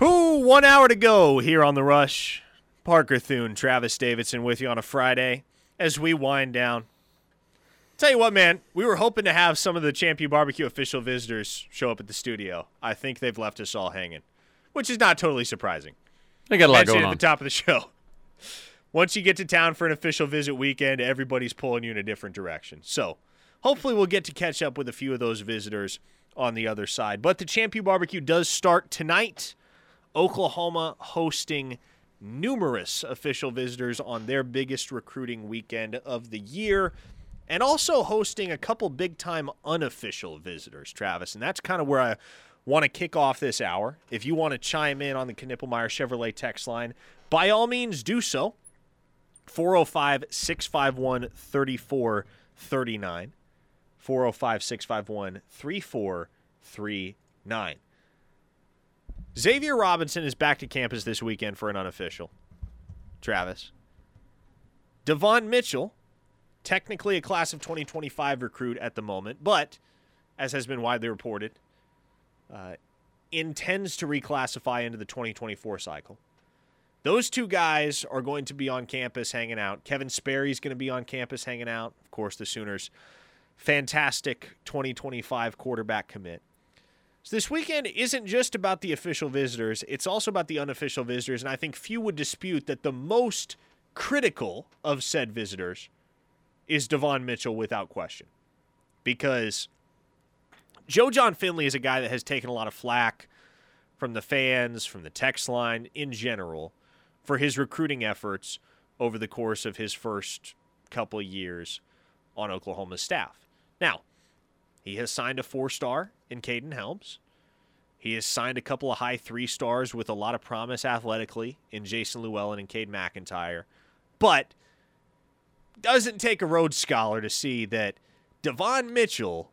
Who one hour to go here on the rush. Parker Thune, Travis Davidson with you on a Friday as we wind down. Tell you what, man, we were hoping to have some of the Champ U Barbecue official visitors show up at the studio. I think they've left us all hanging, which is not totally surprising. They got a lot going at on. the top of the show. Once you get to town for an official visit weekend, everybody's pulling you in a different direction. So, hopefully, we'll get to catch up with a few of those visitors on the other side. But the Champ U Barbecue does start tonight. Oklahoma hosting numerous official visitors on their biggest recruiting weekend of the year and also hosting a couple big time unofficial visitors, Travis. And that's kind of where I want to kick off this hour. If you want to chime in on the Knippelmeyer Chevrolet text line, by all means do so. 405 651 3439. 405 651 3439. Xavier Robinson is back to campus this weekend for an unofficial. Travis. Devon Mitchell, technically a class of 2025 recruit at the moment, but as has been widely reported, uh, intends to reclassify into the 2024 cycle. Those two guys are going to be on campus hanging out. Kevin Sperry's going to be on campus hanging out. Of course, the Sooners' fantastic 2025 quarterback commit. So this weekend isn't just about the official visitors, it's also about the unofficial visitors. And I think few would dispute that the most critical of said visitors is Devon Mitchell without question. Because Joe Jon Finley is a guy that has taken a lot of flack from the fans, from the text line in general, for his recruiting efforts over the course of his first couple years on Oklahoma's staff. Now, he has signed a four star in Kaden Helms. He has signed a couple of high three stars with a lot of promise athletically in Jason Llewellyn and Cade McIntyre. But doesn't take a Rhodes Scholar to see that Devon Mitchell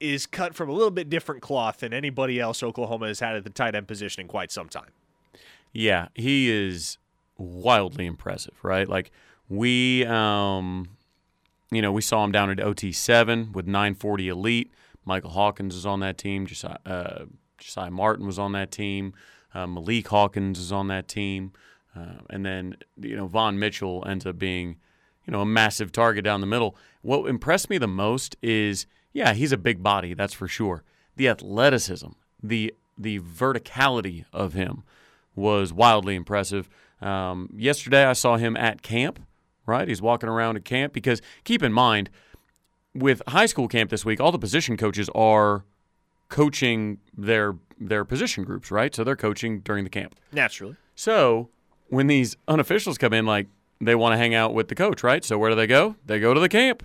is cut from a little bit different cloth than anybody else Oklahoma has had at the tight end position in quite some time. Yeah, he is wildly impressive, right? Like we, um, you know, we saw him down at OT seven with 940 elite. Michael Hawkins is on that team. Josiah, uh, Josiah Martin was on that team. Uh, Malik Hawkins is on that team, uh, and then you know Von Mitchell ends up being, you know, a massive target down the middle. What impressed me the most is, yeah, he's a big body, that's for sure. The athleticism, the the verticality of him was wildly impressive. Um, yesterday, I saw him at camp. Right, he's walking around at camp because keep in mind, with high school camp this week, all the position coaches are coaching their their position groups. Right, so they're coaching during the camp. Naturally. So when these unofficials come in, like they want to hang out with the coach, right? So where do they go? They go to the camp.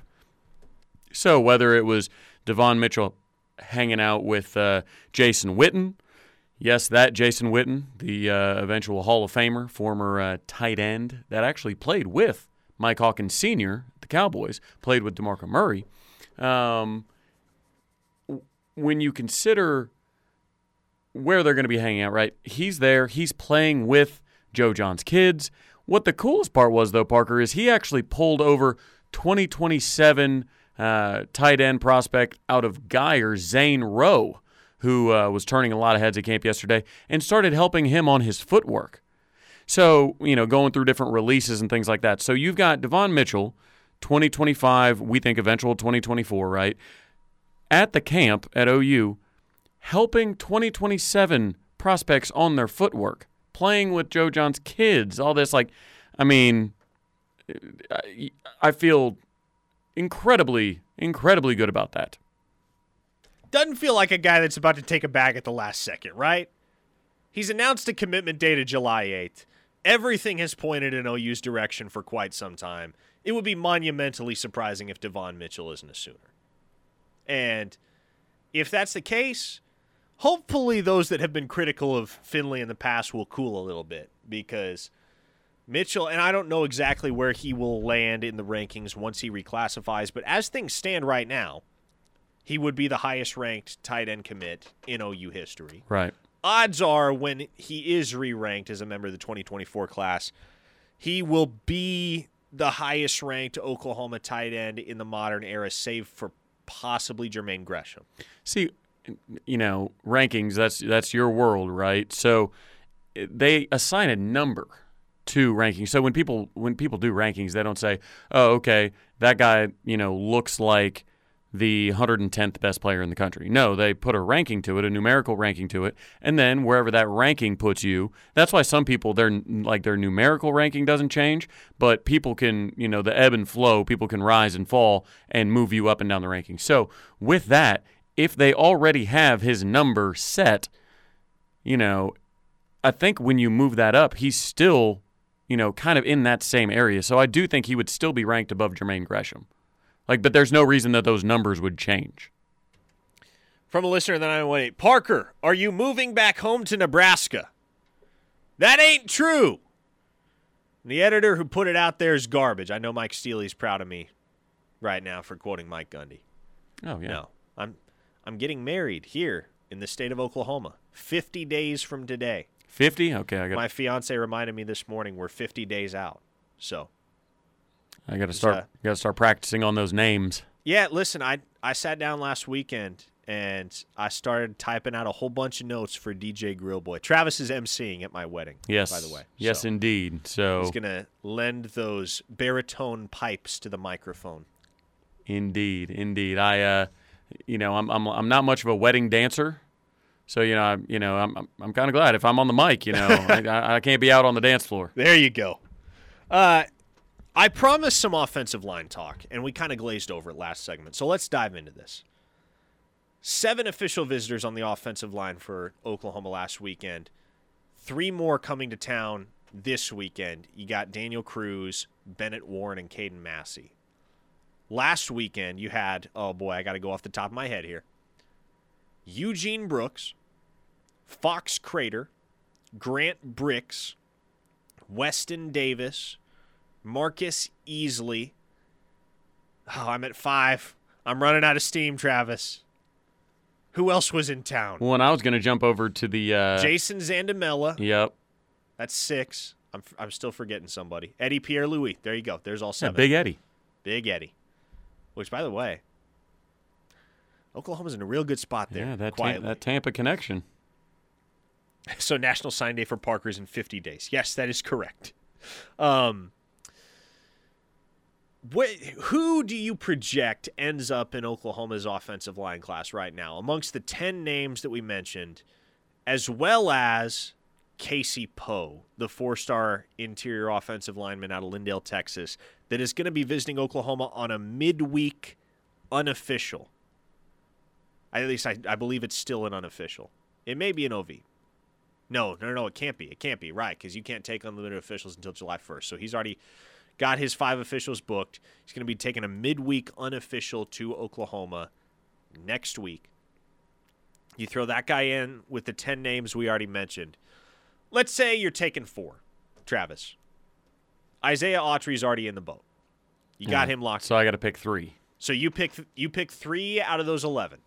So whether it was Devon Mitchell hanging out with uh, Jason Witten, yes, that Jason Witten, the uh, eventual Hall of Famer, former uh, tight end that actually played with Mike Hawkins Sr., the Cowboys, played with DeMarco Murray. Um, when you consider where they're going to be hanging out, right? He's there. He's playing with Joe Jon's kids. What the coolest part was, though, Parker, is he actually pulled over 2027 uh, tight end prospect out of Guyer, Zane Rowe, who uh, was turning a lot of heads at camp yesterday, and started helping him on his footwork. So, you know, going through different releases and things like that. So you've got Devon Mitchell, 2025, we think eventual 2024, right? At the camp at OU, helping 2027 prospects on their footwork, playing with Joe Jon's kids, all this. Like, I mean, I, feel incredibly, incredibly good about that. Doesn't feel like a guy that's about to take a bag at the last second, right? He's announced a commitment date of July 8th. Everything has pointed in OU's direction for quite some time. It would be monumentally surprising if Devon Mitchell isn't a Sooner. And if that's the case, hopefully those that have been critical of Finley in the past will cool a little bit because Mitchell, and I don't know exactly where he will land in the rankings once he reclassifies, but as things stand right now, he would be the highest ranked tight end commit in OU history. Right. Odds are when he is re ranked as a member of the 2024 class, he will be the highest ranked Oklahoma tight end in the modern era, save for possibly Jermaine Gresham. See, you know, rankings, that's that's your world, right? So they assign a number to rankings. So when people when people do rankings, they don't say, "Oh, okay, that guy, you know, looks like the 110th best player in the country." No, they put a ranking to it, a numerical ranking to it, and then wherever that ranking puts you, that's why some people their like their numerical ranking doesn't change, but people can, you know, the ebb and flow, people can rise and fall and move you up and down the ranking. So, with that, if they already have his number set, you know, I think when you move that up, he's still you know, kind of in that same area. So I do think he would still be ranked above Jermaine Gresham. Like, but there's no reason that those numbers would change. From a listener in the 918, Parker, are you moving back home to Nebraska? That ain't true. The editor who put it out there is garbage. I know Mike Steely's proud of me right now for quoting Mike Gundy. Oh yeah. No, I'm I'm getting married here in the state of Oklahoma. 50 days from today. 50? Okay, I got My fiance reminded me this morning we're 50 days out. So, I got to start uh, got to start practicing on those names. yeah, listen, I I sat down last weekend and I started typing out a whole bunch of notes for DJ Grillboy. Travis is emceeing at my wedding. Yes. by the way. Yes, So indeed. So he's gonna lend those baritone pipes to the microphone. indeed, indeed. I uh you know, I'm I'm I'm not much of a wedding dancer. So, you know, I you know, I'm I'm, I'm kind of glad if I'm on the mic, you know. I, I, I can't be out on the dance floor. There you go. Uh, I promised some offensive line talk, and we kind of glazed over it last segment. So let's dive into this. Seven official visitors on the offensive line for Oklahoma last weekend. Three more coming to town this weekend. You got Daniel Cruz, Bennett Warren, and Caden Massey. Last weekend, you had, oh boy, I got to go off the top of my head here. Eugene Brooks, Fox Crader, Grant Brix, Weston Davis, Marcus Easley. Oh, I'm at five. I'm running out of steam, Travis. Who else was in town? Well, and I was going to jump over to the uh Jason Zandamela. Yep. That's six. I'm, I'm still forgetting somebody. Eddie Pierre Louis. There you go. There's all Yeah, seven. Big Eddie. Big Eddie. Which, by the way, Oklahoma's in a real good spot there. Yeah, that quietly. that Tampa connection. So National Sign Day for Parker's in 50 days. Yes, that is correct. Um, what, who do you project ends up in Oklahoma's offensive line class right now amongst the 10 names that we mentioned, as well as Casey Poe, the four star interior offensive lineman out of Lindale, Texas, that is going to be visiting Oklahoma on a midweek unofficial. At least I, I believe it's still an unofficial. It may be an OV. No, no, no, it can't be. It can't be, right, because you can't take unlimited officials until July 1st. So he's already got his five officials booked. He's going to be taking a midweek unofficial to Oklahoma next week. You throw that guy in with the 10 names we already mentioned. Let's say you're taking four, Travis. Isaiah Autry's already in the boat. You got Yeah. him locked. So I got to pick 3. So you pick you pick three out of those 11.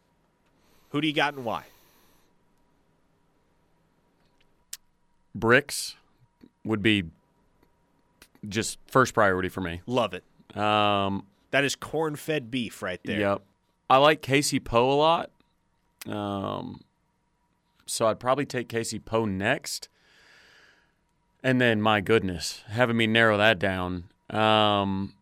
Who do you got and why? Brix would be just first priority for me. Love it. Um, That is corn-fed beef right there. Yep. I like Casey Poe a lot. Um, so I'd probably take Casey Poe next. And then, my goodness, having me narrow that down, um,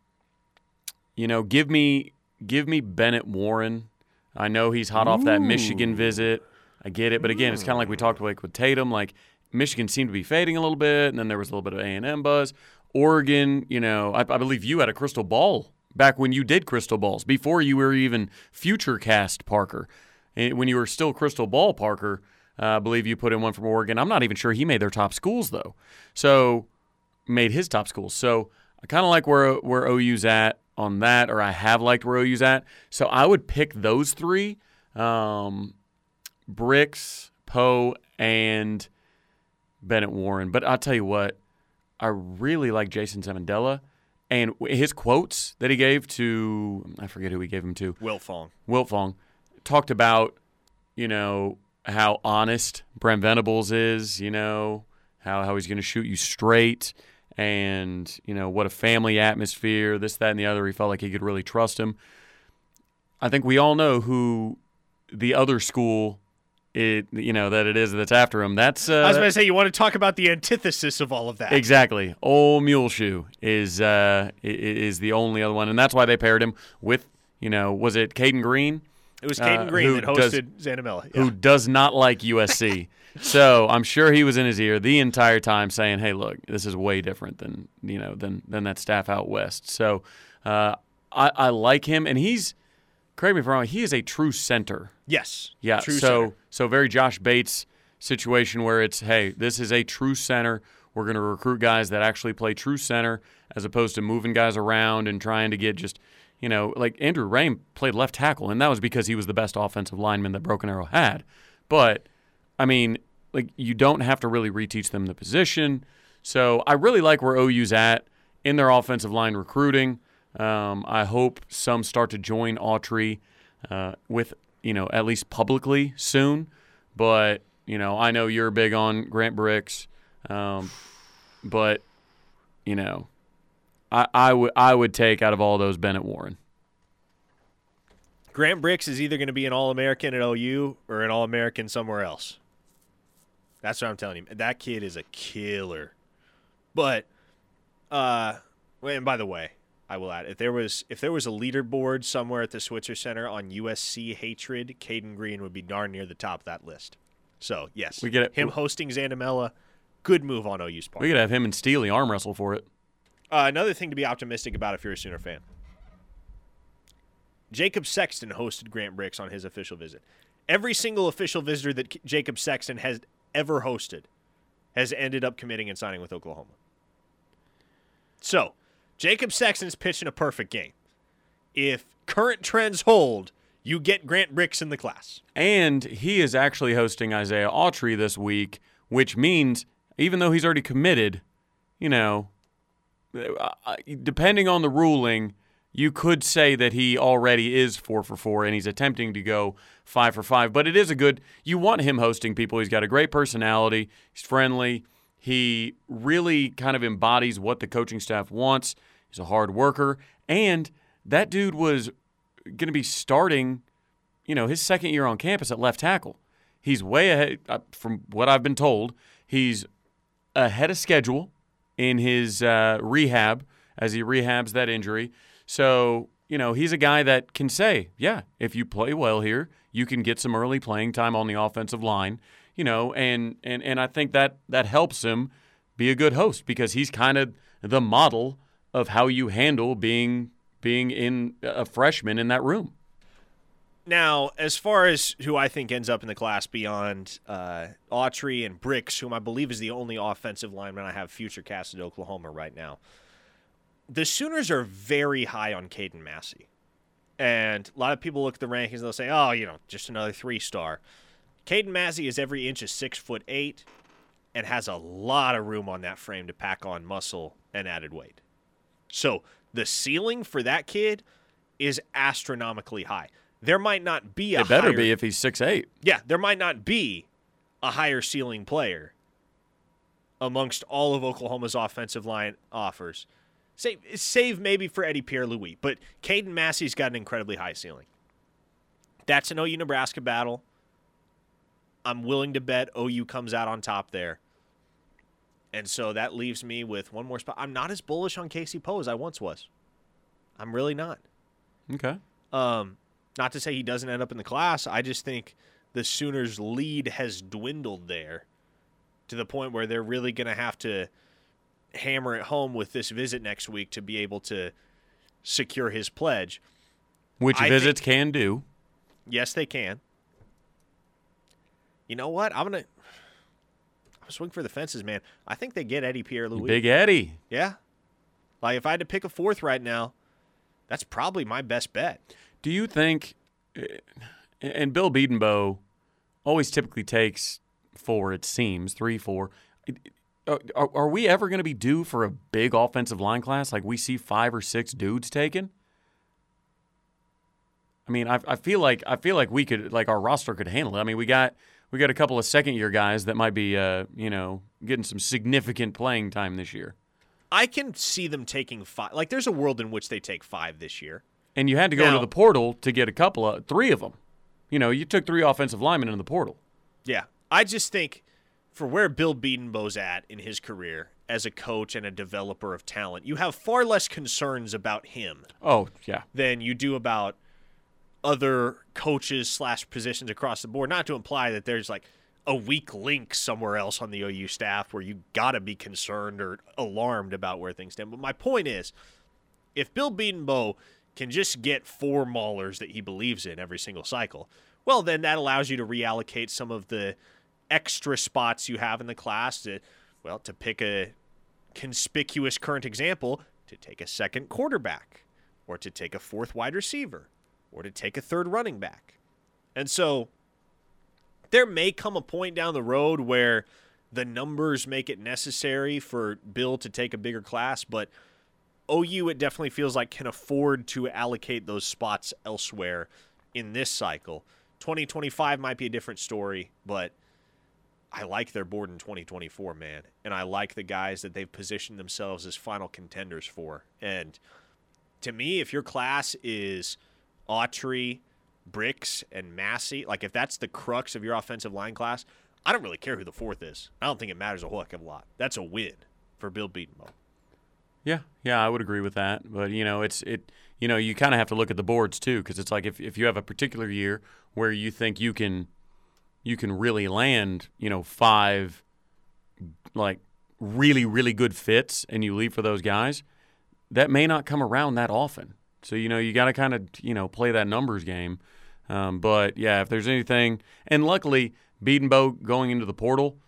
you know, give me give me Bennett Warren. I know he's hot off that Michigan visit. I get it, but again, it's kind of like we talked like with Tatum. Like Michigan seemed to be fading a little bit, and then there was a little bit of A and M buzz. Oregon, you know, I, I believe you had a crystal ball back when you did crystal balls before you were even future cast Parker. When you were still crystal ball Parker, uh, I believe you put in one from Oregon. I'm not even sure he made their top schools though. So made his top schools. So I kind of like where where OU's at on that, or I have liked where OU's at. So I would pick those three: um, Brix, Poe, and Bennett Warren. But I'll tell you what, I really like Jason Zandamela. And his quotes that he gave to, I forget who he gave them to, Will Fong. Wiltfong talked about, you know, how honest Brent Venables is, you know, how, how he's going to shoot you straight, and, you know, what a family atmosphere, this, that, and the other. He felt like he could really trust him. I think we all know who the other school it you know that it is that's after him. That's uh, I was going to say you want to talk about the antithesis of all of that. exactly. Old Muleshoe is uh, is the only other one, and that's why they paired him with you know was it Caden Green? It was Caden Uh, Green who that hosted Zandamela. who does not like USC. so I'm sure he was in his ear the entire time saying, "Hey, look, this is way different than you know than than that staff out west." So uh, I, I like him, and he's correct me if I'm wrong. He is a true center. Yes. Yeah. True so center. So very Josh Bates situation where it's hey, this is a true center. We're going to recruit guys that actually play true center as opposed to moving guys around and trying to get just you know like Andrew Raym played left tackle and that was because he was the best offensive lineman that Broken Arrow had. But I mean, like you don't have to really reteach them the position. So I really like where OU's at in their offensive line recruiting. Um, I hope some start to join Autry uh, with you know at least publicly soon. But you know I know you're big on Grant Brix, um, but you know I, I would I would take out of all those Bennett Warren. Grant Brix is either going to be an All American at OU or an All American somewhere else. That's what I'm telling you. That kid is a killer. But, uh, and by the way, I will add if there was if there was a leaderboard somewhere at the Switzer Center on USC hatred, Caden Green would be darn near the top of that list. So yes, We get it. him hosting Zandamela, good move on OU's part. We could have him and Steely arm wrestle for it. Uh, another thing to be optimistic about if you're a Sooner fan. Jacob Sexton hosted Grant Brix on his official visit. Every single official visitor that K- Jacob Sexton has ever hosted has ended up committing and signing with Oklahoma. So, Jacob Sexton's pitching a perfect game. If current trends hold, you get Grant Brix in the class. And he is actually hosting Isaiah Autry this week, which means even though he's already committed, you know, uh, depending on the ruling, you could say that he already is four for four and he's attempting to go five for five. But it is a good, you want him hosting people. He's got a great personality, he's friendly. He really kind of embodies what the coaching staff wants. He's a hard worker. And that dude was going to be starting you know, his second year on campus at left tackle. He's way ahead, uh, from what I've been told, he's ahead of schedule in his uh, rehab as he rehabs that injury. So, you know, he's a guy that can say, yeah, if you play well here, you can get some early playing time on the offensive line, you know, and, and, and I think that that helps him be a good host because he's kind of the model of how you handle being being in a freshman in that room. Now, as far as who I think ends up in the class beyond uh, Autry and Brix, whom I believe is the only offensive lineman I have future cast at Oklahoma right now, the Sooners are very high on Caden Massey. And a lot of people look at the rankings and they'll say, oh, you know, just another three star. Caden Massey is every inch of six foot eight and has a lot of room on that frame to pack on muscle and added weight. So the ceiling for that kid is astronomically high. There might not be a It better higher- be if he's six eight. yeah, there might not be a higher ceiling player amongst all of Oklahoma's offensive line offers. Save, save maybe for Eddie Pierre Louis, but Caden Massey's got an incredibly high ceiling. That's an OU Nebraska battle. I'm willing to bet OU comes out on top there. And so that leaves me with one more spot. I'm not as bullish on Casey Poe as I once was. I'm really not. Okay. Um, not to say he doesn't end up in the class. I just think the Sooners' lead has dwindled there to the point where they're really going to have to hammer it home with this visit next week to be able to secure his pledge. Which I visits can do. Yes, they can. You know what? I'm gonna I'm swing for the fences, man. I think they get Eddie Pierre Louis. Big Eddie. Yeah. Like if I had to pick a fourth right now, that's probably my best bet. Do you think? eh, And Bill Bedenbaugh always typically takes four. It seems three, four. Are, are- are we ever going to be due for a big offensive line class like we see five or six dudes taken? I mean, I, I feel like I feel like we could like our roster could handle it. I mean, we got we got a couple of second year guys that might be uh, you know getting some significant playing time this year. I can see them taking five. Like, there's a world in which they take five this year. And you had to go Now- into the portal to get a couple of three of them. You know, you took three offensive linemen in the portal. Yeah. I just think for where Bill Bedenbaugh's at in his career as a coach and a developer of talent, you have far less concerns about him Oh yeah, than you do about other coaches slash positions across the board. Not to imply that there's like a weak link somewhere else on the OU staff where you got to be concerned or alarmed about where things stand. But my point is, if Bill Bedenbaugh can just get four maulers that he believes in every single cycle, well, then that allows you to reallocate some of the extra spots you have in the class to, well, to pick a conspicuous current example, to take a second quarterback or to take a fourth wide receiver or to take a third running back. And so there may come a point down the road where the numbers make it necessary for Bill to take a bigger class, but OU it definitely feels like can afford to allocate those spots elsewhere in this cycle. 2025 might be a different story, but I like their board in 2024, man. And I like the guys that they've positioned themselves as final contenders for. And to me, if your class is Autry, Brix, and Massey, like if that's the crux of your offensive line class, I don't really care who the fourth is. I don't think it matters a whole heck of a lot. That's a win for Bill Bedenbaugh. yeah, yeah. I would agree with that. But you know, it's it. You know, you kind of have to look at the boards too, because it's like if if you have a particular year where you think you can you can really land, you know, five like really really good fits, and you leave for those guys, that may not come around that often. So you know, you got to kind of you know play that numbers game. Um, but yeah, if there's anything, and luckily Bedenbaugh going into the portal,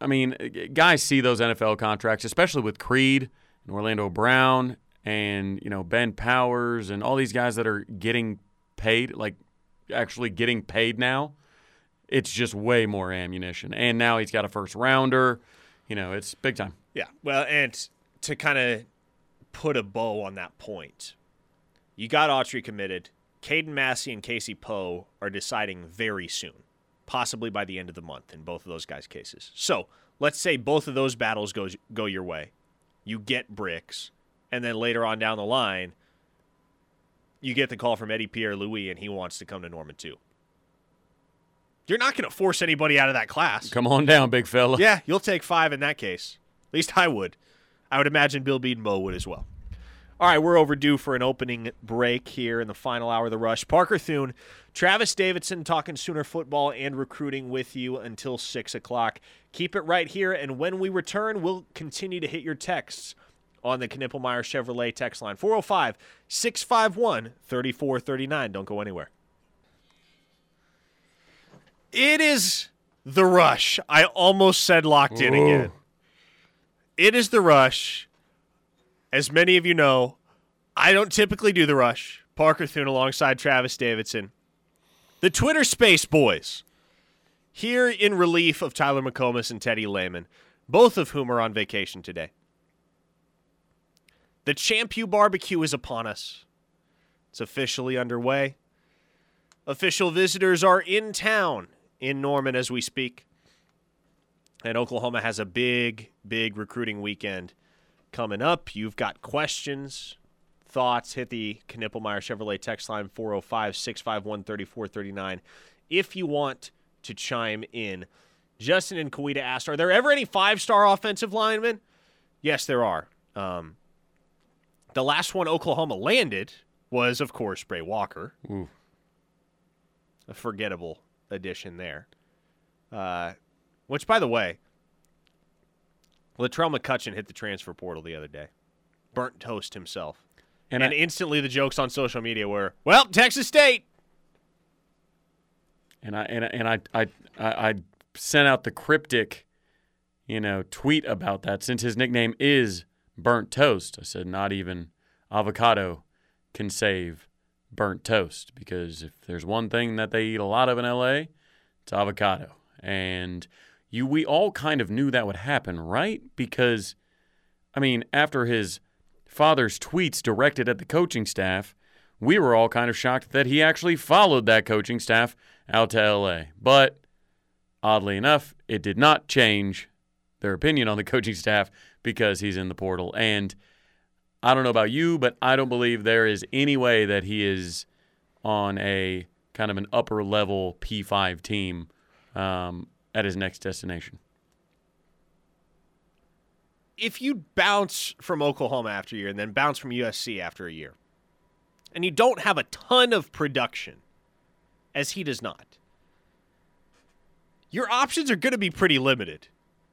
I mean, guys see those NFL contracts, especially with Creed and Orlando Brown and you know Ben Powers and all these guys that are getting paid, like actually getting paid now. It's just way more ammunition, and now he's got a first rounder. You know, it's big time. Yeah. Well, and to kind of put a bow on that point, you got Autry committed. Caden Massey and Casey Poe are deciding very soon, possibly by the end of the month in both of those guys' cases. So let's say both of those battles goes go your way. You get Brix, and then later on down the line, you get the call from Eddie Pierre Louis, and he wants to come to Norman too. You're not going to force anybody out of that class. Come on down, big fella. Yeah, you'll take five in that case. At least I would. I would imagine Bill Bedenbaugh would as well. All right, we're overdue for an opening break here in the final hour of the rush. Parker Thune, Travis Davidson talking Sooner football and recruiting with you until 6 o'clock. Keep it right here, and when we return, we'll continue to hit your texts on the Knippelmeyer Chevrolet text line 405 651 3439. Don't go anywhere. It is the rush. I almost said locked in Ooh. again. It is the rush. As many of you know, I don't typically do the rush. Parker Thune alongside Travis Davidson. The Twitter Space Boys. Here in relief of Tyler McComas and Teddy Lehman, both of whom are on vacation today. The Champ U barbecue is upon us. It's officially underway. Official visitors are in town in Norman as we speak. And Oklahoma has a big, big recruiting weekend coming up. You've got questions, thoughts, hit the Knippelmeyer Chevrolet text line 405 651 3439 if you want to chime in. Justin and Kawita asked Are there ever any five star offensive linemen? Yes, there are. Um, the last one Oklahoma landed was, of course, Bray Walker. Ooh. A forgettable addition there. Uh, which, by the way, Latrell McCutchin hit the transfer portal the other day. Burnt toast himself. And, And, I, instantly the jokes on social media were, well, Texas State. and I and I, and I, I I I sent out the cryptic, you know, tweet about that since his nickname is burnt toast. I said not even avocado can save burnt toast because if there's one thing that they eat a lot of in LA, it's avocado. And you we all kind of knew that would happen, right? Because I mean, after his father's tweets directed at the coaching staff, we were all kind of shocked that he actually followed that coaching staff out to LA. But oddly enough, it did not change their opinion on the coaching staff because he's in the portal. And I don't know about you, but I don't believe there is any way that he is on a kind of an upper level P5 team um, at his next destination. If you bounce from Oklahoma after a year and then bounce from USC after a year, and you don't have a ton of production, as he does not, your options are going to be pretty limited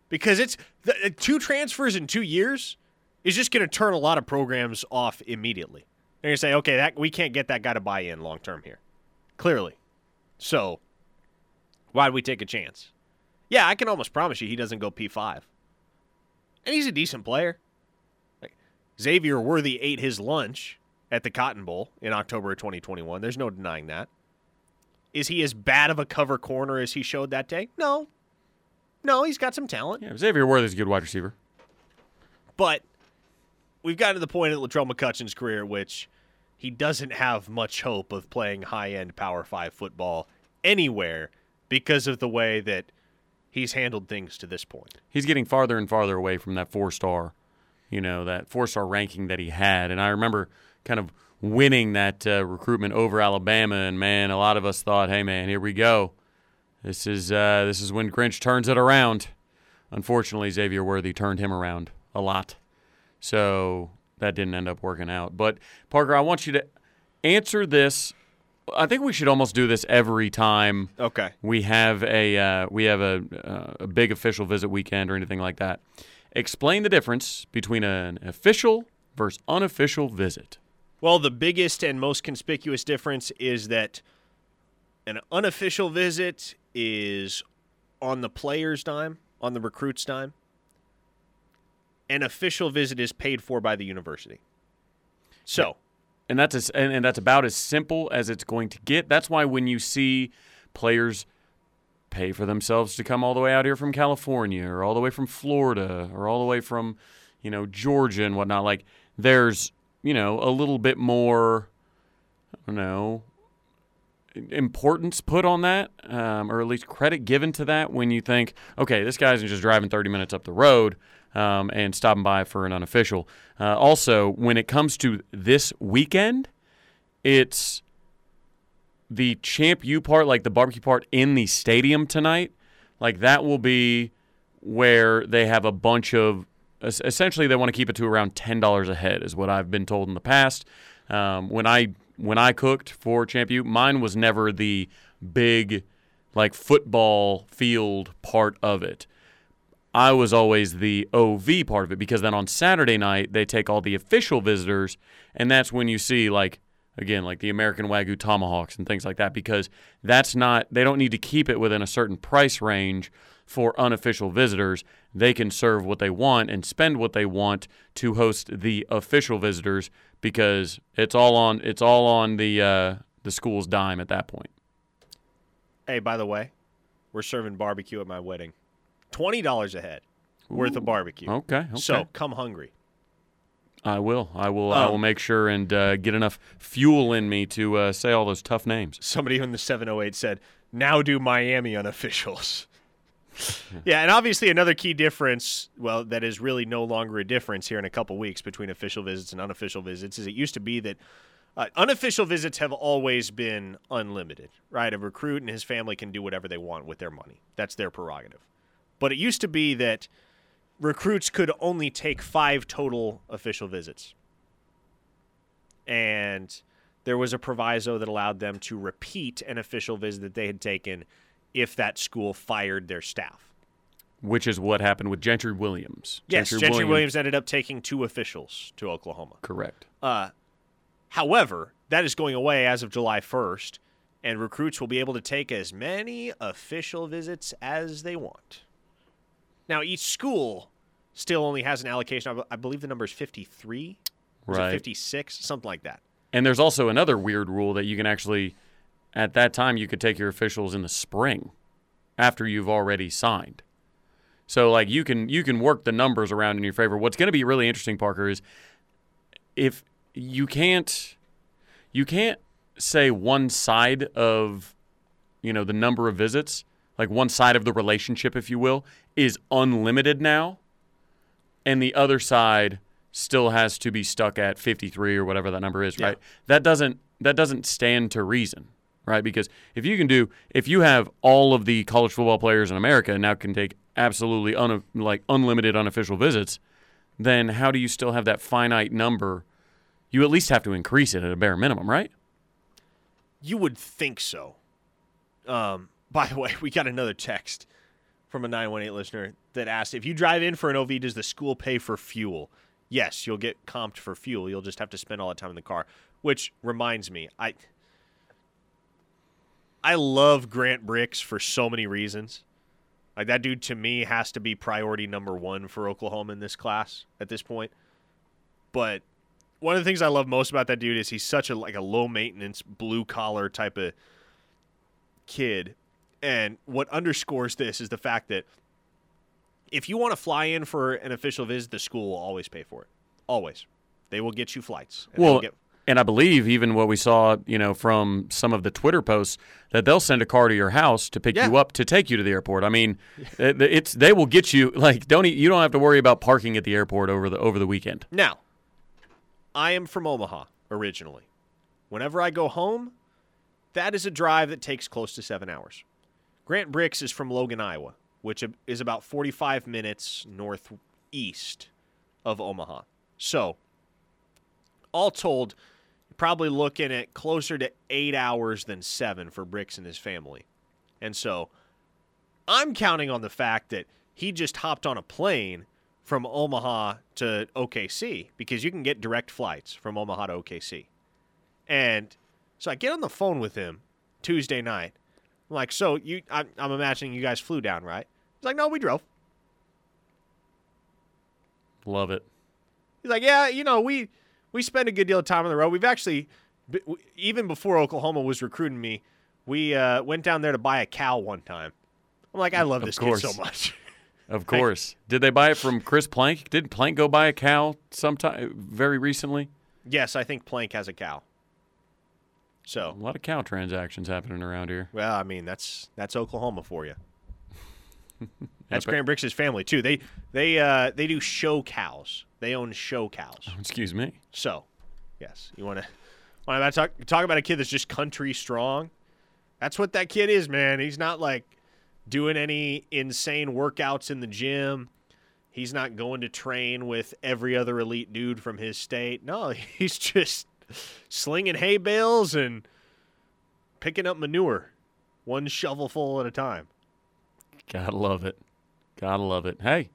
because it's the, uh, two transfers in two years is just going to turn a lot of programs off immediately. They're going to say, okay, that we can't get that guy to buy in long term here, clearly. So, why would we take a chance? Yeah, I can almost promise you he doesn't go P5. And he's a decent player. Like, Xavier Worthy ate his lunch at the Cotton Bowl in October of 2021. There's no denying that. Is he as bad of a cover corner as he showed that day? No. No, he's got some talent. Yeah, Xavier Worthy's a good wide receiver. But we've gotten to the point in Latrell McCutchin's career at which he doesn't have much hope of playing high end Power Five football anywhere because of the way that he's handled things to this point. He's getting farther and farther away from that four star, you know, that four star ranking that he had. And I remember kind of winning that uh, recruitment over Alabama. And man, a lot of us thought, hey man, here we go. This is uh, this is when Grinch turns it around. Unfortunately, Xavier Worthy turned him around a lot. So that didn't end up working out. But Parker, I want you to answer this. I think we should almost do this every time Okay. we have a uh, we have a, uh, a big official visit weekend or anything like that. Explain the difference between an official versus unofficial visit. Well, the biggest and most conspicuous difference is that an unofficial visit is on the player's dime, on the recruit's dime. An official visit is paid for by the university. So, and that's as, and, and that's about as simple as it's going to get. That's why when you see players pay for themselves to come all the way out here from California or all the way from Florida or all the way from you know Georgia and whatnot, like there's you know a little bit more, I don't know, importance put on that, um, or at least credit given to that when you think, okay, this guy's just driving 30 minutes up the road um, and stopping by for an unofficial. Uh, also, when it comes to this weekend, it's the Champ U part, like the barbecue part in the stadium tonight. Like that will be where they have a bunch of. Essentially, they want to keep it to around ten dollars a head, is what I've been told in the past. Um, when I when I cooked for Champ U, mine was never the big like football field part of it. I was always the OV part of it because then on Saturday night they take all the official visitors, and that's when you see like again like the American Wagyu tomahawks and things like that because that's not they don't need to keep it within a certain price range for unofficial visitors. They can serve what they want and spend what they want to host the official visitors because it's all on it's all on the uh, the school's dime at that point. hey, by the way, we're serving barbecue at my wedding. $20 a head worth of barbecue. Okay, okay. So, come hungry. I will. I will. I Um, will make sure and uh, get enough fuel in me to uh, say all those tough names. somebody in the 708 said, now do Miami unofficials. yeah, and obviously another key difference, well, that is really no longer a difference here in a couple weeks between official visits and unofficial visits, is it used to be that uh, unofficial visits have always been unlimited, right? A recruit and his family can do whatever they want with their money. That's their prerogative. But it used to be that recruits could only take five total official visits. And there was a proviso that allowed them to repeat an official visit that they had taken if that school fired their staff. Which is what happened with Gentry Williams. Yes, Gentry, Williams. ended up taking two officials to Oklahoma. Correct. Uh, however, that is going away as of July 1st, and recruits will be able to take as many official visits as they want. Now, each school still only has an allocation. I believe the number is 53, or Right. 56, something like that. And there's also another weird rule that you can actually, at that time, you could take your officials in the spring after you've already signed. So like you can you can work the numbers around in your favor. What's going to be really interesting, Parker, is if you can't you can't say one side of you know the number of visits, like one side of the relationship, if you will, is unlimited now, and the other side still has to be stuck at 53 or whatever that number is, Yeah. right? That doesn't that doesn't stand to reason. right? Because if you can do, if you have all of the college football players in America now can take absolutely un, like unlimited unofficial visits, then how do you still have that finite number? You at least have to increase it at a bare minimum, right? You would think so. Um, by the way, we got another text from a 918 listener that asked if you drive in for an OV, does the school pay for fuel? Yes, you'll get comped for fuel. You'll just have to spend all the time in the car. Which reminds me, I I love Grant Brix for so many reasons. Like that dude to me has to be priority number one for Oklahoma in this class at this point. But one of the things I love most about that dude is he's such a like a low maintenance blue collar type of kid. And what underscores this is the fact that if you want to fly in for an official visit, the school will always pay for it. Always. They will get you flights. And Well, get, and I believe even what we saw, you know, from some of the Twitter posts that they'll send a car to your house to pick Yeah. you up to take you to the airport. I mean, it's they will get you like don't you don't have to worry about parking at the airport over the over the weekend. Now, I am from Omaha originally. Whenever I go home, that is a drive that takes close to seven hours. Grant Brix is from Logan, Iowa, which is about 45 minutes northeast of Omaha. So, all told, you're probably looking at closer to eight hours than seven for Brix and his family. And so, I'm counting on the fact that he just hopped on a plane from Omaha to OKC because you can get direct flights from Omaha to OKC. And so I get on the phone with him Tuesday night. I'm like, so you, I'm, I'm imagining you guys flew down, right? He's like, no, we drove. Love it. He's like, yeah, you know, we we spend a good deal of time on the road. We've actually, even before Oklahoma was recruiting me, we uh, went down there to buy a cow one time. I'm like, I love this kid so much. Of course. Did they buy it from Chris Plank? Did Plank go buy a cow sometime very recently? yes, I think Plank has a cow. So a lot of cow transactions happening around here. well, I mean, that's that's Oklahoma for you. That's. Grant Brix's family too. They they uh, they do show cows. They own show cows. Excuse me. So, yes, you want to want to talk talk about a kid that's just country strong. That's what that kid is, man. He's not like doing any insane workouts in the gym. He's not going to train with every other elite dude from his state. No, he's just slinging hay bales and picking up manure, one shovelful at a time. Gotta love it. Gotta love it. Hey,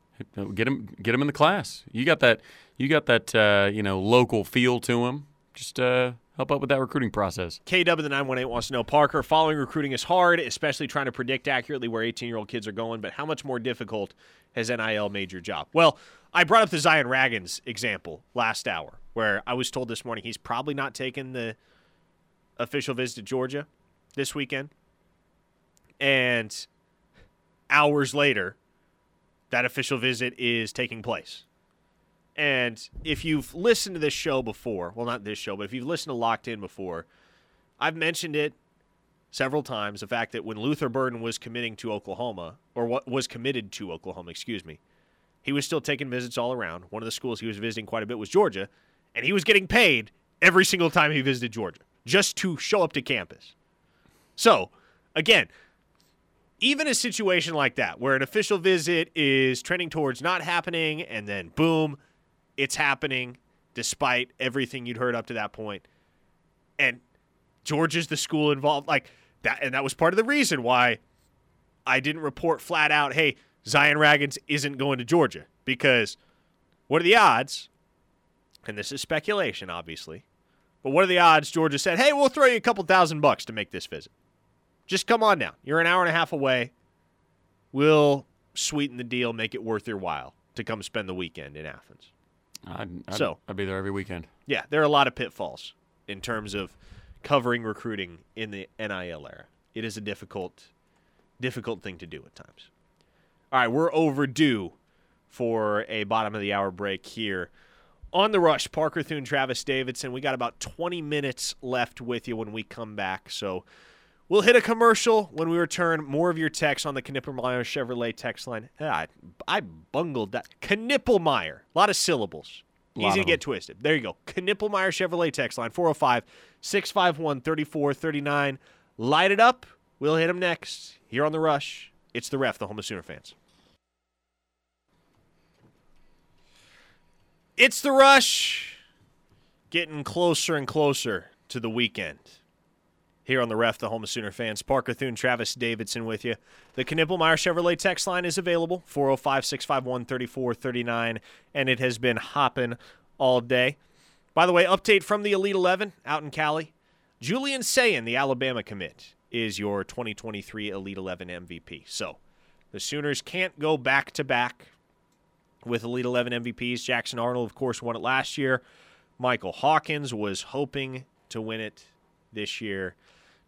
get him, get him in the class. You got that. You got that. Uh, you know, local feel to him. Just uh, help out with that recruiting process. KW the 918 wants to know Parker, following recruiting is hard, especially trying to predict accurately where 18 year old kids are going, but how much more difficult has NIL made your job? Well, I brought up the Zion Raggins example last hour, where I was told this morning he's probably not taking the official visit to Georgia this weekend. And hours later, that official visit is taking place. And if you've listened to this show before, well, not this show, but if you've listened to Locked In before, I've mentioned it several times the fact that when Luther Burden was committing to Oklahoma, or what was committed to Oklahoma, excuse me, he was still taking visits all around. One of the schools he was visiting quite a bit was Georgia, and he was getting paid every single time he visited Georgia just to show up to campus. So, again, even a situation like that where an official visit is trending towards not happening and then boom, it's happening despite everything you'd heard up to that point. And Georgia's the school involved like that and that was part of the reason why I didn't report flat out, "Hey, Zion Raggins isn't going to Georgia." Because what are the odds? And this is speculation, obviously. But what are the odds Georgia said, "Hey, we'll throw you a couple thousand bucks to make this visit." Just come on down. You're an hour and a half away. We'll sweeten the deal, make it worth your while to come spend the weekend in Athens. I'd, I'd, So- I'd be there every weekend. Yeah, there are a lot of pitfalls in terms of covering recruiting in the NIL era. It is a difficult, difficult thing to do at times. All right, we're overdue for a bottom of the hour break here. On the rush, Parker Thune, Travis Davidson. We got about 20 minutes left with you when we come back. So we'll hit a commercial when we return. More of your text on the Knippelmeyer Chevrolet text line. Ah, I, I bungled that. Knippelmeyer. A lot of syllables. Lot Easy to get twisted. There you go. Knippelmeyer Chevrolet text line 405 651 3439. light it up. We'll hit them next here on the Rush. It's the ref, the home of Sooner fans. It's the Rush, getting closer and closer to the weekend. Here on the ref, the home of Sooner fans, Parker Thune, Travis Davidson with you. The Knippelmeyer Chevrolet text line is available, 405 651 3439, and it has been hopping all day. By the way, update from the Elite 11 out in Cali. Julian Sayin, the Alabama commit, is your 2023 Elite 11 MVP. So the Sooners can't go back to back with Elite 11 MVPs. Jackson Arnold, of course, won it last year. Michael Hawkins was hoping to win it this year.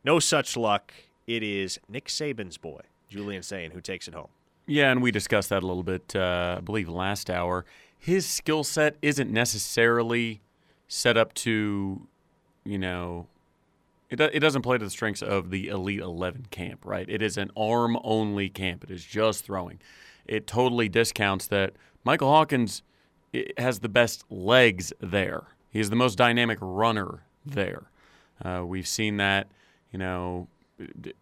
No such luck. It is Nick Saban's boy, Julian Sayin, who takes it home. Yeah, and we discussed that a little bit, uh, I believe, last hour. His skill set isn't necessarily set up to, you know, it, it doesn't play to the strengths of the Elite 11 camp, right? It is an arm only camp, it is just throwing. It totally discounts that Michael Hawkins has the best legs there. He is the most dynamic runner there. Uh, we've seen that, you know,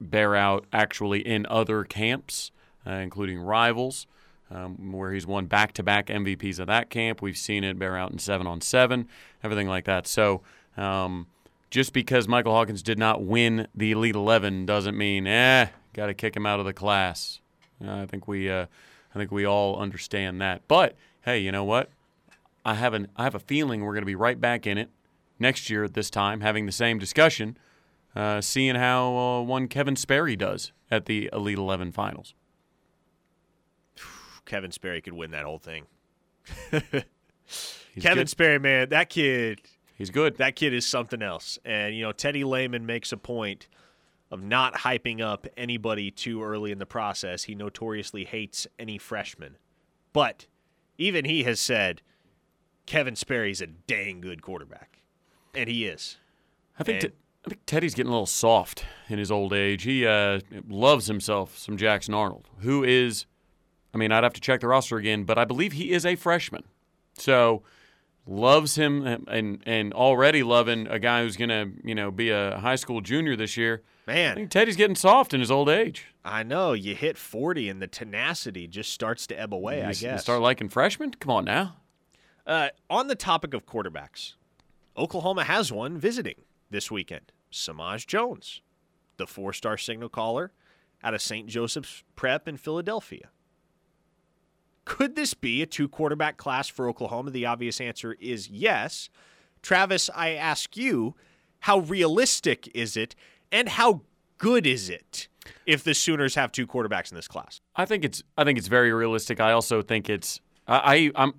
bear out actually in other camps, uh, including rivals, um, where he's won back to back MVPs of that camp. We've seen it bear out in seven on seven, everything like that. So, um, just because Michael Hawkins did not win the Elite 11 doesn't mean, eh, got to kick him out of the class. Uh, I think we, uh, I think we all understand that. But hey, you know what? I have an, I have a feeling we're going to be right back in it next year at this time, having the same discussion, uh, seeing how uh, one Kevin Sperry does at the Elite 11 finals. Kevin Sperry could win that whole thing. Kevin good. Sperry, man, that kid. He's good. That kid is something else. And, you know, Teddy Lehman makes a point of not hyping up anybody too early in the process. He notoriously hates any freshman. But even he has said Kevin Sperry's a dang good quarterback. And he is. I think, t- I think Teddy's getting a little soft in his old age. He uh, loves himself some Jackson Arnold, who is, I mean, I'd have to check the roster again, but I believe he is a freshman. So loves him and and already loving a guy who's going to, you know, be a high school junior this year. Man, I think Teddy's getting soft in his old age. I know. You hit 40 and the tenacity just starts to ebb away, you, I guess. You start liking freshmen? Come on now. Uh, on the topic of quarterbacks, Oklahoma has one visiting this weekend. Samaj Jones, the four star signal caller out of St. Joseph's Prep in Philadelphia. Could this be a two quarterback class for Oklahoma? The obvious answer is yes. Travis, I ask you, how realistic is it and how good is it if the Sooners have two quarterbacks in this class? I think it's I think it's very realistic. I also think it's I, I am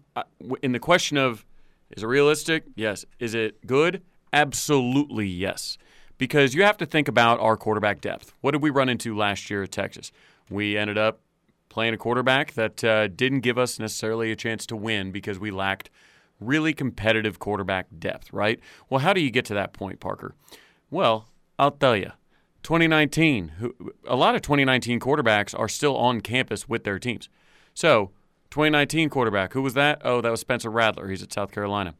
in the question of is it realistic? Yes. Is it good? Absolutely yes. Because you have to think about our quarterback depth. What did we run into last year at Texas? We ended up playing a quarterback that uh, didn't give us necessarily a chance to win because we lacked really competitive quarterback depth, right? Well, how do you get to that point, Parker? Well, I'll tell you. 2019, a lot of 2019 quarterbacks are still on campus with their teams. So, 2019 quarterback, who was that? Oh, that was Spencer Rattler. He's at South Carolina.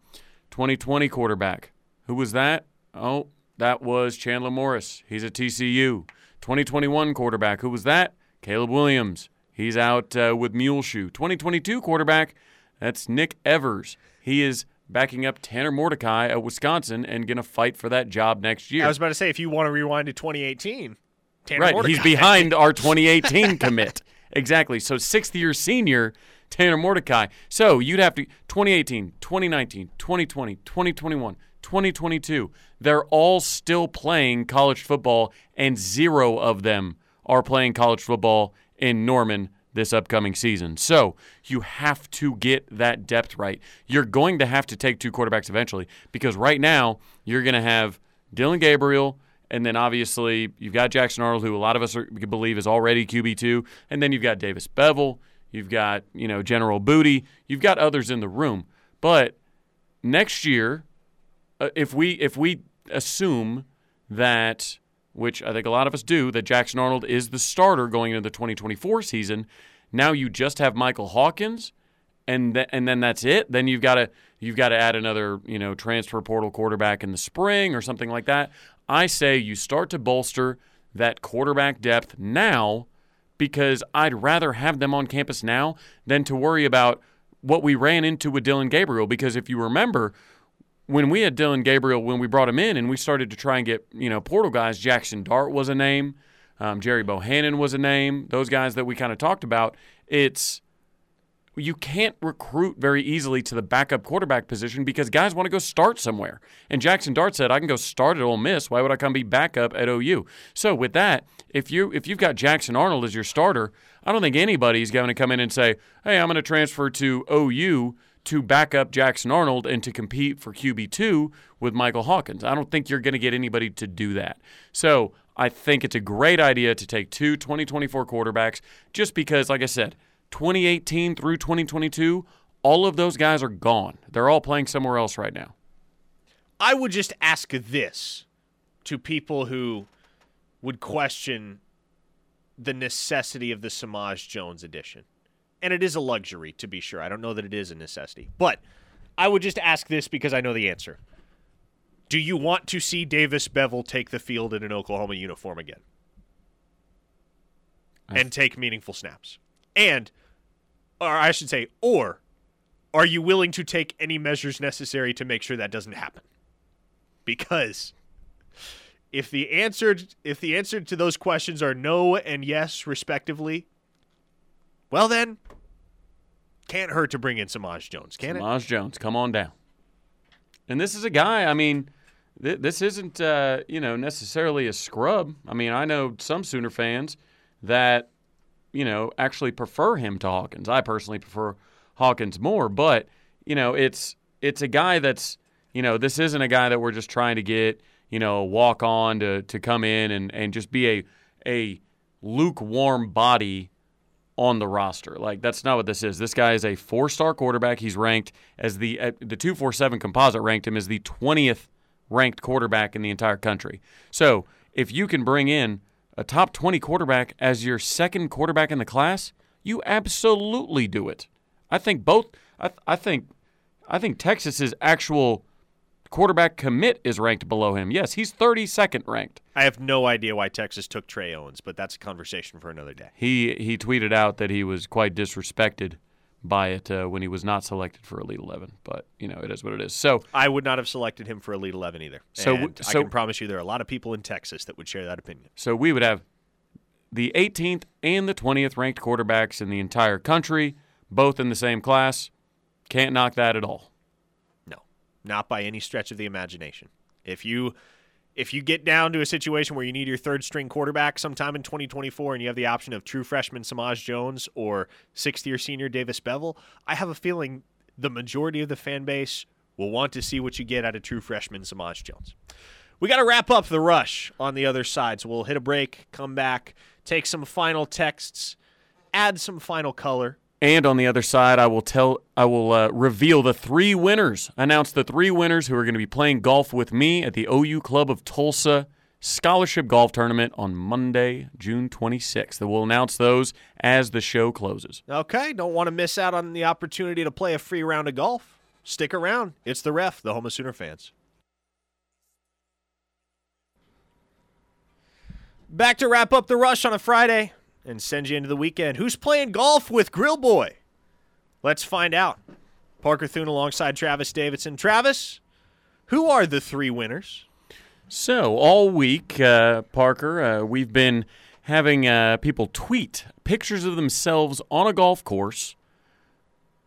2020 quarterback, who was that? Oh, that was Chandler Morris. He's at TCU. 2021 quarterback, who was that? Caleb Williams. He's out uh, with Muleshoe. 2022 quarterback, that's Nick Evers. He is backing up Tanner Mordecai at Wisconsin and going to fight for that job next year. I was about to say, if you want to rewind to 2018, Tanner right, Mordecai. he's behind our 2018 commit. Exactly. So sixth year senior Tanner Mordecai. So you'd have to 2018, 2019, 2020, 2021, 2022. They're all still playing college football, and zero of them are playing college football in Norman this upcoming season. So you have to get that depth right. You're going to have to take two quarterbacks eventually because right now you're going to have Dillon Gabriel. And then obviously you've got Jackson Arnold, who a lot of us are, believe is already QB two, and then you've got Davis Beville, You've got, you know, General Booty. You've got others in the room. But next year, uh, if we if we assume that, which I think a lot of us do, that Jackson Arnold is the starter going into the 2024 season, now you just have Michael Hawkins, and th- and then that's it. Then you've got to you've got to add another you know transfer portal quarterback in the spring or something like that. I say you start to bolster that quarterback depth now because I'd rather have them on campus now than to worry about what we ran into with Dillon Gabriel. Because if you remember, when we had Dillon Gabriel, when we brought him in and we started to try and get, you know, portal guys, Jackson Dart was a name, um, Jerry Bohannon was a name, those guys that we kind of talked about. It's you can't recruit very easily to the backup quarterback position because guys want to go start somewhere. And Jackson Dart said, "I can go start at Ole Miss. Why would I come be backup at OU?" So with that, if you if you've got Jackson Arnold as your starter, I don't think anybody's going to come in and say, "Hey, I'm going to transfer to OU." To back up Jackson Arnold and to compete for QB2 with Michael Hawkins. I don't think you're going to get anybody to do that. So I think it's a great idea to take two 2024 quarterbacks just because, like I said, 2018 through 2022, all of those guys are gone. They're all playing somewhere else right now. I would just ask this to people who would question the necessity of the Samaj Jones edition. And it is a luxury, to be sure. I don't know that it is a necessity. But I would just ask this because I know the answer. Do you want to see Davis Beville take the field in an Oklahoma uniform again? And take meaningful snaps? And or I should say, or are you willing to take any measures necessary to make sure that doesn't happen? Because if the answer if the answer to those questions are no and yes respectively, well then can't hurt to bring in Samaj Jones, can Samaj it? Jones, come on down. And this is a guy, I mean, th- this isn't uh, you know necessarily a scrub. I mean, I know some Sooner fans that you know, actually prefer him to Hawkins. I personally prefer Hawkins more, but you know, it's it's a guy that's you know, this isn't a guy that we're just trying to get you know walk on to to come in and and just be a a lukewarm body on the roster. Like that's not what this is. This guy is a four-star quarterback. He's ranked as the uh, the 247 composite ranked him as the 20th ranked quarterback in the entire country. So, if you can bring in a top 20 quarterback as your second quarterback in the class, you absolutely do it. I think both I, th- I think I think Texas's actual quarterback commit is ranked below him. Yes, he's 32nd ranked. I have no idea why Texas took Trey Owens, but that's a conversation for another day. He he tweeted out that he was quite disrespected by it uh, when he was not selected for Elite Eleven. But you know, it is what it is. So I would not have selected him for Elite Eleven either. So, and so I can promise you, there are a lot of people in Texas that would share that opinion. So we would have the 18th and the 20th ranked quarterbacks in the entire country, both in the same class. Can't knock that at all. No, not by any stretch of the imagination. If you if you get down to a situation where you need your third string quarterback sometime in 2024 and you have the option of true freshman Samaj Jones or sixth year senior Davis Beville, I have a feeling the majority of the fan base will want to see what you get out of true freshman Samaj Jones. We got to wrap up the rush on the other side. So we'll hit a break, come back, take some final texts, add some final color and on the other side, I will tell, I will uh, reveal the three winners. Announce the three winners who are going to be playing golf with me at the OU Club of Tulsa Scholarship Golf Tournament on Monday, June 26th. We'll announce those as the show closes. Okay, don't want to miss out on the opportunity to play a free round of golf. Stick around. It's the ref, the home of Sooner fans. Back to wrap up the rush on a Friday and send you into the weekend. Who's playing golf with Grill Boy? Let's find out. Parker Thune alongside Travis Davidson. Travis, who are the three winners? So, all week, uh, Parker, uh, we've been having uh, people tweet pictures of themselves on a golf course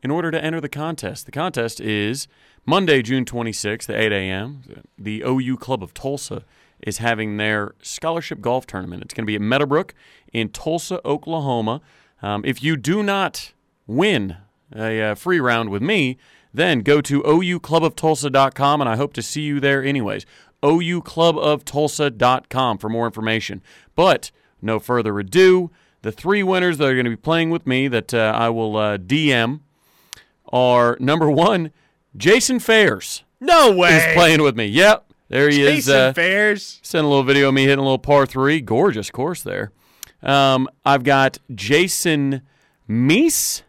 in order to enter the contest. The contest is Monday, June 26th at 8 a.m. The OU Club of Tulsa is having their scholarship golf tournament. It's going to be at Meadowbrook in Tulsa, Oklahoma. Um, if you do not win a, uh, free round with me, then go to oucluboftulsa.com, and I hope to see you there anyways. oucluboftulsa.com for more information. But no further ado, the three winners that are going to be playing with me that uh, I will uh, DM are number one, Jason Fairs. No way. Is playing with me. Yep. There he Jason is. Uh, Fairs. Sent a little video of me hitting a little par three. Gorgeous course there. Um, I've got Jason Meese,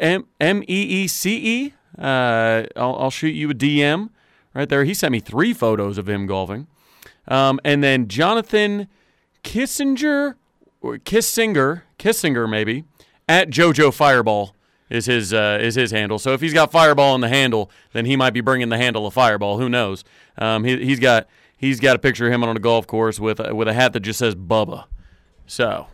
M E E C E. Uh, I'll, I'll shoot you a DM right there. He sent me three photos of him golfing. Um, and then Jonathan Kissinger or Kissinger, Kissinger maybe at JoJo Fireball is his uh, is his handle. So if he's got Fireball in the handle, then he might be bringing the handle of Fireball. Who knows? Um, he, he's got he's got a picture of him on a golf course with a, with a hat that just says Bubba. So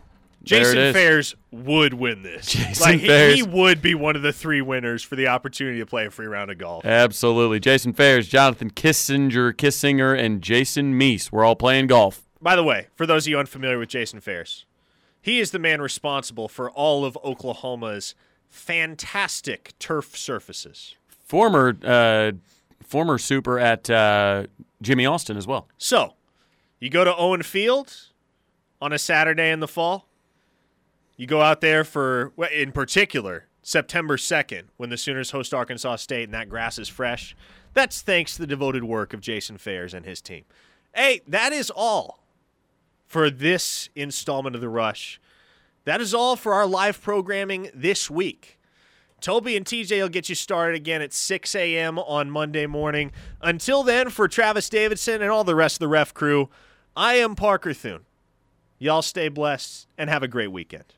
Jason. Fairs would win this. Jason like he, he would be one of the three winners for the opportunity to play a free round of golf. Absolutely, Jason Fairs, Jonathan Kissinger, Kissinger, and Jason Meese. We're all playing golf. By the way, for those of you unfamiliar with Jason Fairs, he is the man responsible for all of Oklahoma's fantastic turf surfaces. Former uh, former super at uh, Jimmy Austin as well. So, you go to Owen Field on a Saturday in the fall. You go out there for, in particular, September 2nd, when the Sooners host Arkansas State and that grass is fresh. That's thanks to the devoted work of Jason Fairs and his team. Hey, that is all for this installment of The Rush. That is all for our live programming this week. Toby and TJ will get you started again at 6 a.m. on Monday morning. Until then, for Travis Davidson and all the rest of the ref crew, I am Parker Thune. Y'all stay blessed and have a great weekend.